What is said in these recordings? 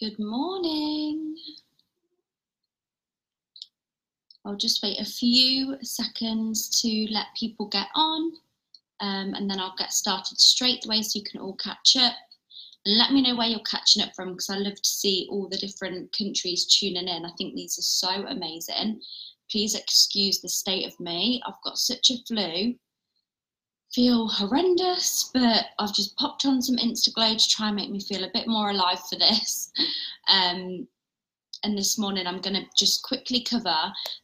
Good morning. I'll just wait a few seconds to let people get on um, and then I'll get started straight away so you can all catch up. And let me know where you're catching up from because I love to see all the different countries tuning in. I think these are so amazing. Please excuse the state of me. I've got such a flu feel horrendous, but I've just popped on some Instaglow to try and make me feel a bit more alive for this. Um, and this morning I'm going to just quickly cover.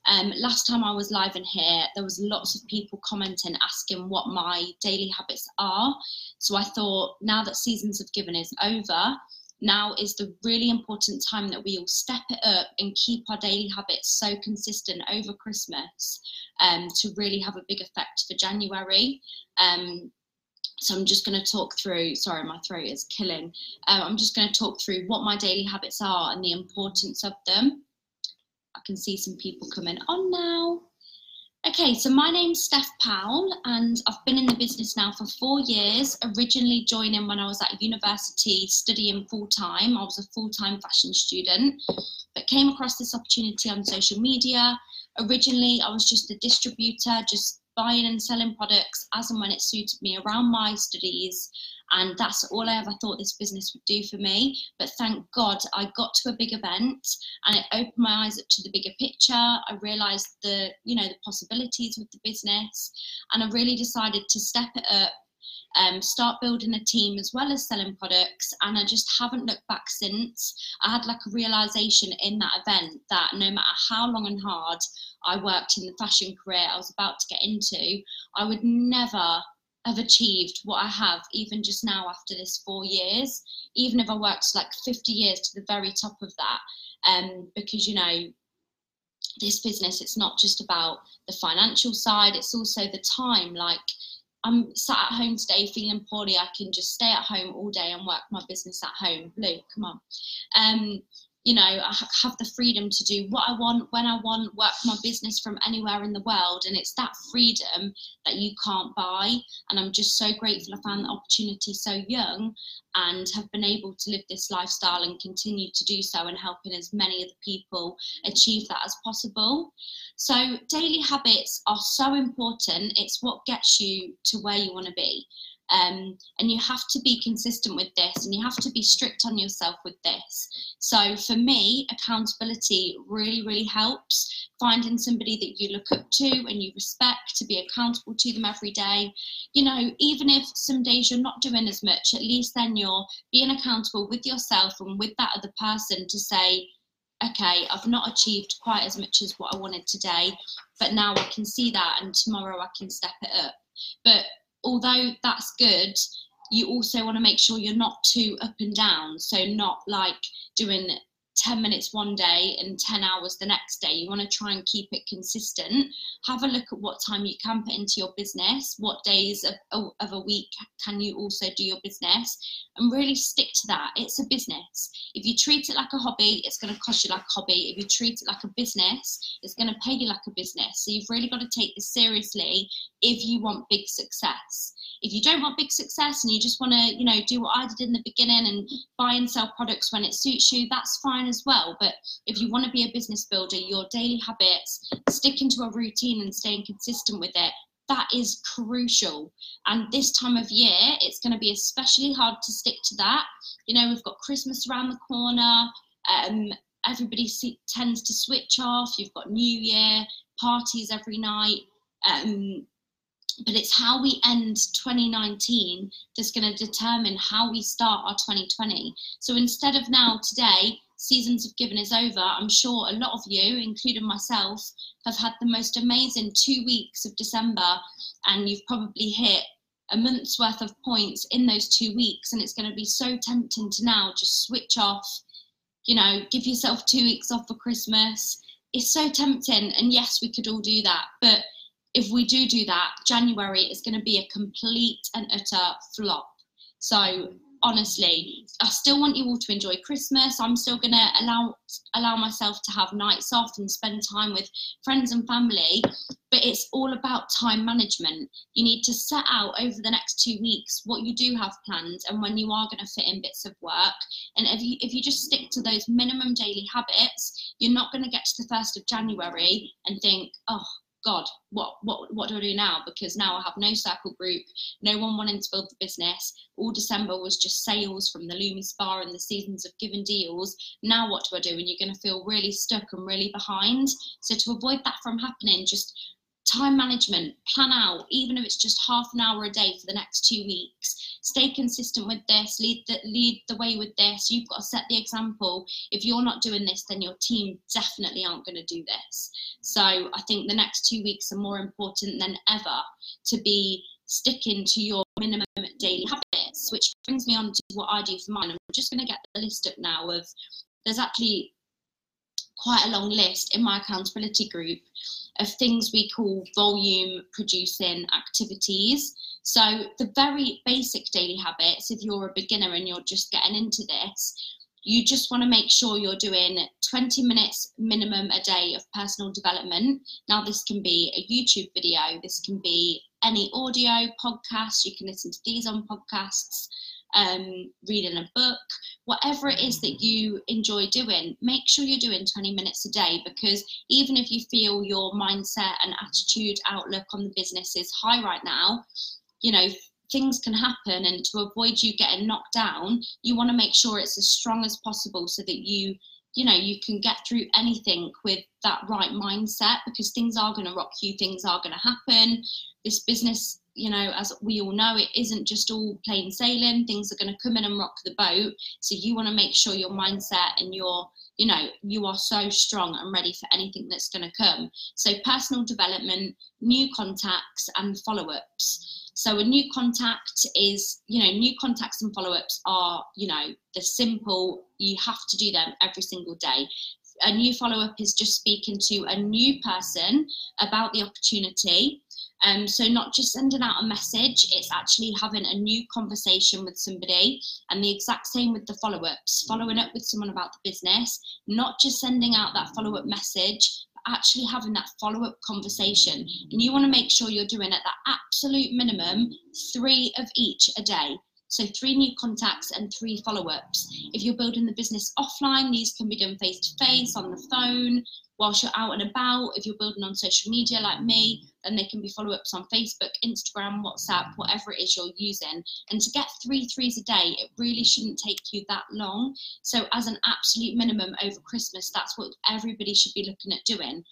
Um, last time I was live in here, there was lots of people commenting, asking what my daily habits are. So I thought now that Seasons of Giving is over, now is the really important time that we all step it up and keep our daily habits so consistent over Christmas um, to really have a big effect for January. Um, so I'm just going to talk through, sorry, my throat is killing. Um, I'm just going to talk through what my daily habits are and the importance of them. I can see some people coming on now. Okay, so my name's Steph Powell, and I've been in the business now for four years. Originally joining when I was at university studying full time. I was a full time fashion student, but came across this opportunity on social media. Originally, I was just a distributor, just buying and selling products as and when it suited me around my studies. And that's all I ever thought this business would do for me. But thank God I got to a big event and it opened my eyes up to the bigger picture. I realized the, you know, the possibilities with the business. And I really decided to step it up um, start building a team as well as selling products. And I just haven't looked back since. I had like a realization in that event that no matter how long and hard I worked in the fashion career I was about to get into, I would never have achieved what I have even just now after this four years, even if I worked like 50 years to the very top of that. Um, because, you know, this business, it's not just about the financial side, it's also the time. Like, I'm sat at home today feeling poorly. I can just stay at home all day and work my business at home. Blue, come on. Um, you know, I have the freedom to do what I want, when I want, work my business from anywhere in the world. And it's that freedom that you can't buy. And I'm just so grateful I found the opportunity so young and have been able to live this lifestyle and continue to do so and helping as many of the people achieve that as possible. So, daily habits are so important. It's what gets you to where you want to be. Um, and you have to be consistent with this and you have to be strict on yourself with this. So for me, accountability really, really helps. Finding somebody that you look up to and you respect to be accountable to them every day. You know, even if some days you're not doing as much, at least then you're being accountable with yourself and with that other person to say, okay, I've not achieved quite as much as what I wanted today, but now I can see that and tomorrow I can step it up. But although that's good, you also want to make sure you're not too up and down. So, not like doing 10 minutes one day and 10 hours the next day. You want to try and keep it consistent. Have a look at what time you can put into your business, what days of, oh, of a week can you also do your business, and really stick to that. It's a business. If you treat it like a hobby, it's going to cost you like a hobby. If you treat it like a business, it's going to pay you like a business. So you've really got to take this seriously if you want big success if you don't want big success and you just want to you know do what i did in the beginning and buy and sell products when it suits you that's fine as well but if you want to be a business builder your daily habits sticking to a routine and staying consistent with it that is crucial and this time of year it's going to be especially hard to stick to that you know we've got christmas around the corner um, everybody tends to switch off you've got new year parties every night um, but it's how we end 2019 that's going to determine how we start our 2020. So instead of now, today, Seasons of Giving is over, I'm sure a lot of you, including myself, have had the most amazing two weeks of December, and you've probably hit a month's worth of points in those two weeks. And it's going to be so tempting to now just switch off, you know, give yourself two weeks off for Christmas. It's so tempting. And yes, we could all do that. But if we do do that, January is going to be a complete and utter flop. So honestly i still want you all to enjoy christmas. I'm still to allow allow myself to have nights off and spend time with friends and family but it's all about time management. You need to set out over the next two weeks what you do have planned and when you are going to fit in bits of work. And if you if you just stick to those minimum daily habits you're not going to get to the 1st of january and think oh God, what what what do I do now? Because now I have no circle group, no one wanting to build the business. All December was just sales from the Lumi Spa and the seasons of giving deals. Now what do I do? And you're going to feel really stuck and really behind. So to avoid that from happening, just time management, plan out, even if it's just half an hour a day for the next two weeks. Stay consistent with this, lead the, lead the way with this. You've got to set the example. If you're not doing this, then your team definitely aren't going to do this. So I think the next two weeks are more important than ever to be sticking to your minimum daily habits, which brings me on to what I do for mine. I'm just going to get the list up now of there's actually quite a long list in my accountability group of things we call volume producing activities. So, the very basic daily habits, if you're a beginner and you're just getting into this, you just want to make sure you're doing 20 minutes minimum a day of personal development. Now, this can be a YouTube video, this can be any audio podcast, you can listen to these on podcasts um, reading a book, whatever it is that you enjoy doing, make sure you're doing 20 minutes a day because even if you feel your mindset and attitude outlook on the business is high right now, you know, things can happen and to avoid you getting knocked down, you want to make sure it's as strong as possible so that you you know you can get through anything with that right mindset because things are going to rock you things are going to happen this business you know, as we all know, it isn't just all plain sailing. Things are going to come in and rock the boat. So you want to make sure your mindset and your, you know, you are so strong and ready for anything that's going to come. So personal development, new contacts, and follow ups. So a new contact is, you know, new contacts and follow ups are, you know, the simple, you have to do them every single day. A new follow up is just speaking to a new person about the opportunity. Um, so not just sending out a message, it's actually having a new conversation with somebody and the exact same with the follow-ups, following up with someone about the business, not just sending out that follow-up message, actually having that follow-up conversation. And you want to make sure you're doing at that absolute minimum three of each a day. So three new contacts and three follow-ups. If you're building the business offline, these can be done face to face, on the phone, whilst you're out and about. If you're building on social media like me, then they can be follow ups on Facebook, Instagram, WhatsApp, whatever it is you're using. And to get three threes a day, it really shouldn't take you that long. So, as an absolute minimum over Christmas, that's what everybody should be looking at doing.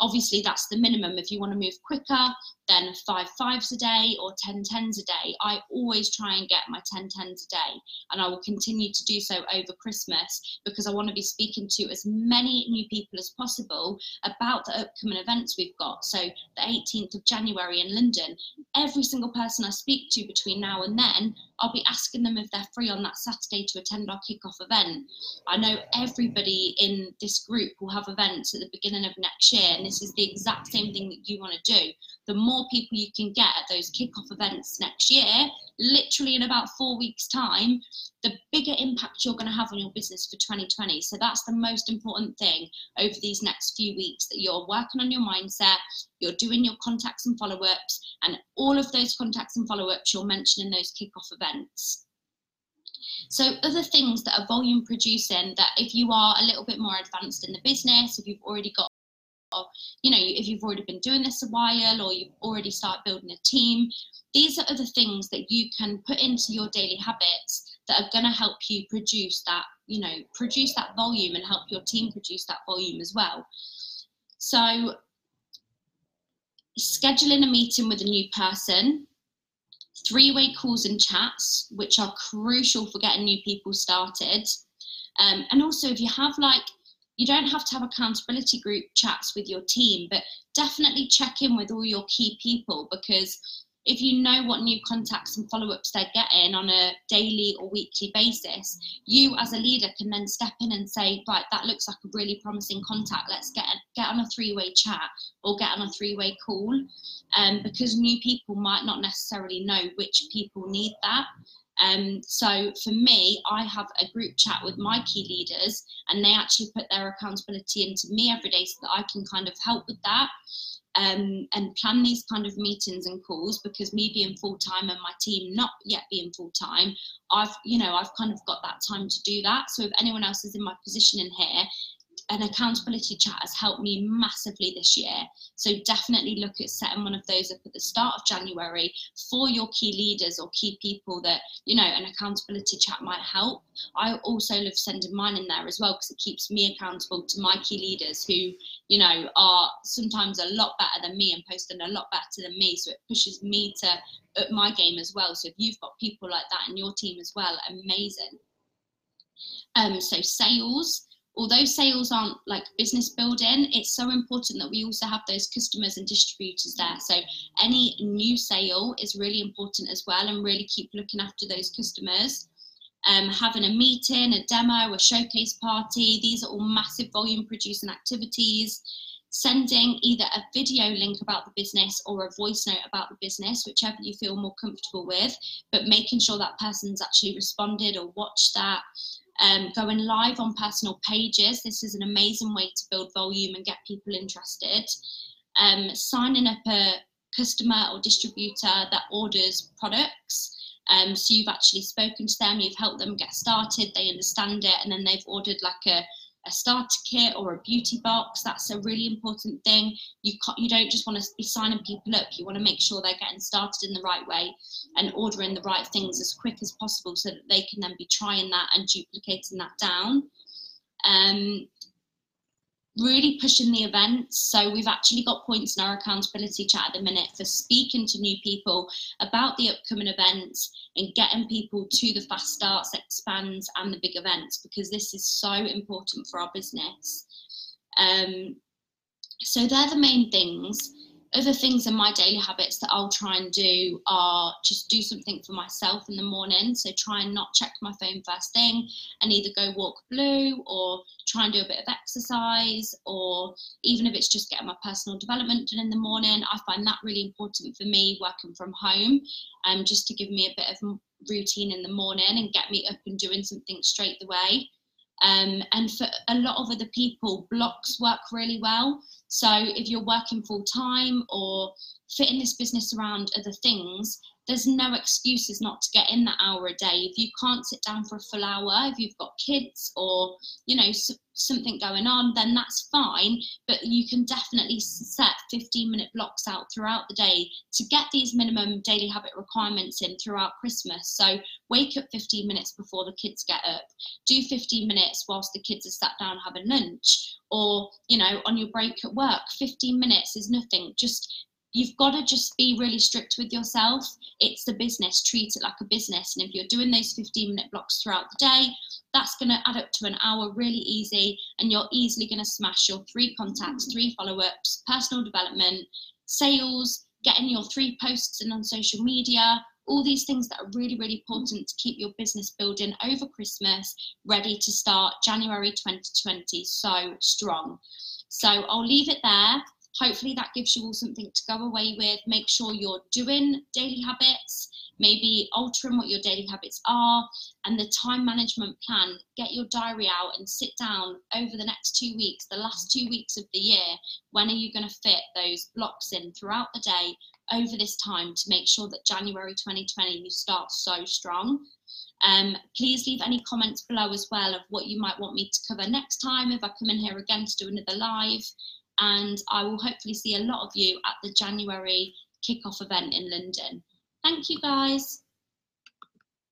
Obviously, that's the minimum. If you want to move quicker, then five fives a day or 10 tens a day. I always try and get my 10 tens a day, and I will continue to do so over Christmas because I want to be speaking to as many new people as possible about the upcoming events we've got. So, the 18th of January in London, every single person I speak to between now and then, I'll be asking them if they're free on that Saturday to attend our kickoff event. I know everybody in this group will have events at the beginning of next year, and this is the exact same thing that you want to do. The more people you can get at those kickoff events next year, literally in about four weeks' time, the bigger impact you're going to have on your business for 2020. So that's the most important thing over these next few weeks that you're working on your mindset, you're doing your contacts and follow ups, and all of those contacts and follow ups you'll mention in those kickoff events. So other things that are volume producing that if you are a little bit more advanced in the business, if you've already got you know, if you've already been doing this a while or you've already started building a team, these are other things that you can put into your daily habits that are going to help you produce that, you know, produce that volume and help your team produce that volume as well. So scheduling a meeting with a new person, three-way calls and chats, which are crucial for getting new people started. Um, and also, if you have like, you don't have to have accountability group chats with your team, but definitely check in with all your key people because if you know what new contacts and follow-ups they're getting on a daily or weekly basis you as a leader can then step in and say right that looks like a really promising contact. Let's get get on a three-way chat or get on a three-way call. Um, because new people might not necessarily know which people need that Um, so for me, I have a group chat with my key leaders, and they actually put their accountability into me every day so that I can kind of help with that um, and plan these kind of meetings and calls because me being full time and my team not yet being full time, I've you know I've kind of got that time to do that. So if anyone else is in my position in here, an accountability chat has helped me massively this year. So definitely look at setting one of those up at the start of January for your key leaders or key people that, you know, an accountability chat might help. I also love sending mine in there as well because it keeps me accountable to my key leaders who, you know, are sometimes a lot better than me and posting a lot better than me. So it pushes me to up my game as well. So if you've got people like that in your team as well, amazing. Um, so sales, although sales aren't like business building, it's so important that we also have those customers and distributors there. So any new sale is really important as well and really keep looking after those customers. Um, having a meeting, a demo, a showcase party, these are all massive volume producing activities. Sending either a video link about the business or a voice note about the business, whichever you feel more comfortable with, but making sure that person's actually responded or watched that um, going live on personal pages. This is an amazing way to build volume and get people interested. Um, signing up a customer or distributor that orders products. Um, so you've actually spoken to them, you've helped them get started, they understand it, and then they've ordered like a a starter kit or a beauty box. That's a really important thing. You can't, you don't just want to be signing people up. You want to make sure they're getting started in the right way and ordering the right things as quick as possible so that they can then be trying that and duplicating that down. Um, really pushing the events. So we've actually got points in our accountability chat at the minute for speaking to new people about the upcoming events and getting people to the fast starts, expands, and the big events because this is so important for our business. Um, so they're the main things other things in my daily habits that I'll try and do are just do something for myself in the morning. So try and not check my phone first thing and either go walk blue or try and do a bit of exercise or even if it's just getting my personal development done in the morning, I find that really important for me working from home um, just to give me a bit of routine in the morning and get me up and doing something straight away. Um, and for a lot of other people, blocks work really well. So if you're working full time or fitting this business around other things, there's no excuses not to get in that hour a day. If you can't sit down for a full hour, if you've got kids or you know something going on, then that's fine. But you can definitely set 15 minute blocks out throughout the day to get these minimum daily habit requirements in throughout Christmas. So wake up 15 minutes before the kids get up, do 15 minutes whilst the kids are sat down having lunch, or you know on your break at work. 15 minutes is nothing. Just you've got to just be really strict with yourself. It's the business, treat it like a business. And if you're doing those 15 minute blocks throughout the day, that's going to add up to an hour really easy. And you're easily going to smash your three contacts, three follow ups, personal development, sales, getting your three posts in on social media, all these things that are really, really important to keep your business building over Christmas, ready to start January 2020 so strong. So I'll leave it there hopefully that gives you all something to go away with. Make sure you're doing daily habits, maybe altering what your daily habits are, and the time management plan. Get your diary out and sit down over the next two weeks, the last two weeks of the year. When are you going to fit those blocks in throughout the day over this time to make sure that January 2020 you start so strong? Um, please leave any comments below as well of what you might want me to cover next time if I come in here again to do another live and I will hopefully see a lot of you at the January kickoff event in London. Thank you guys.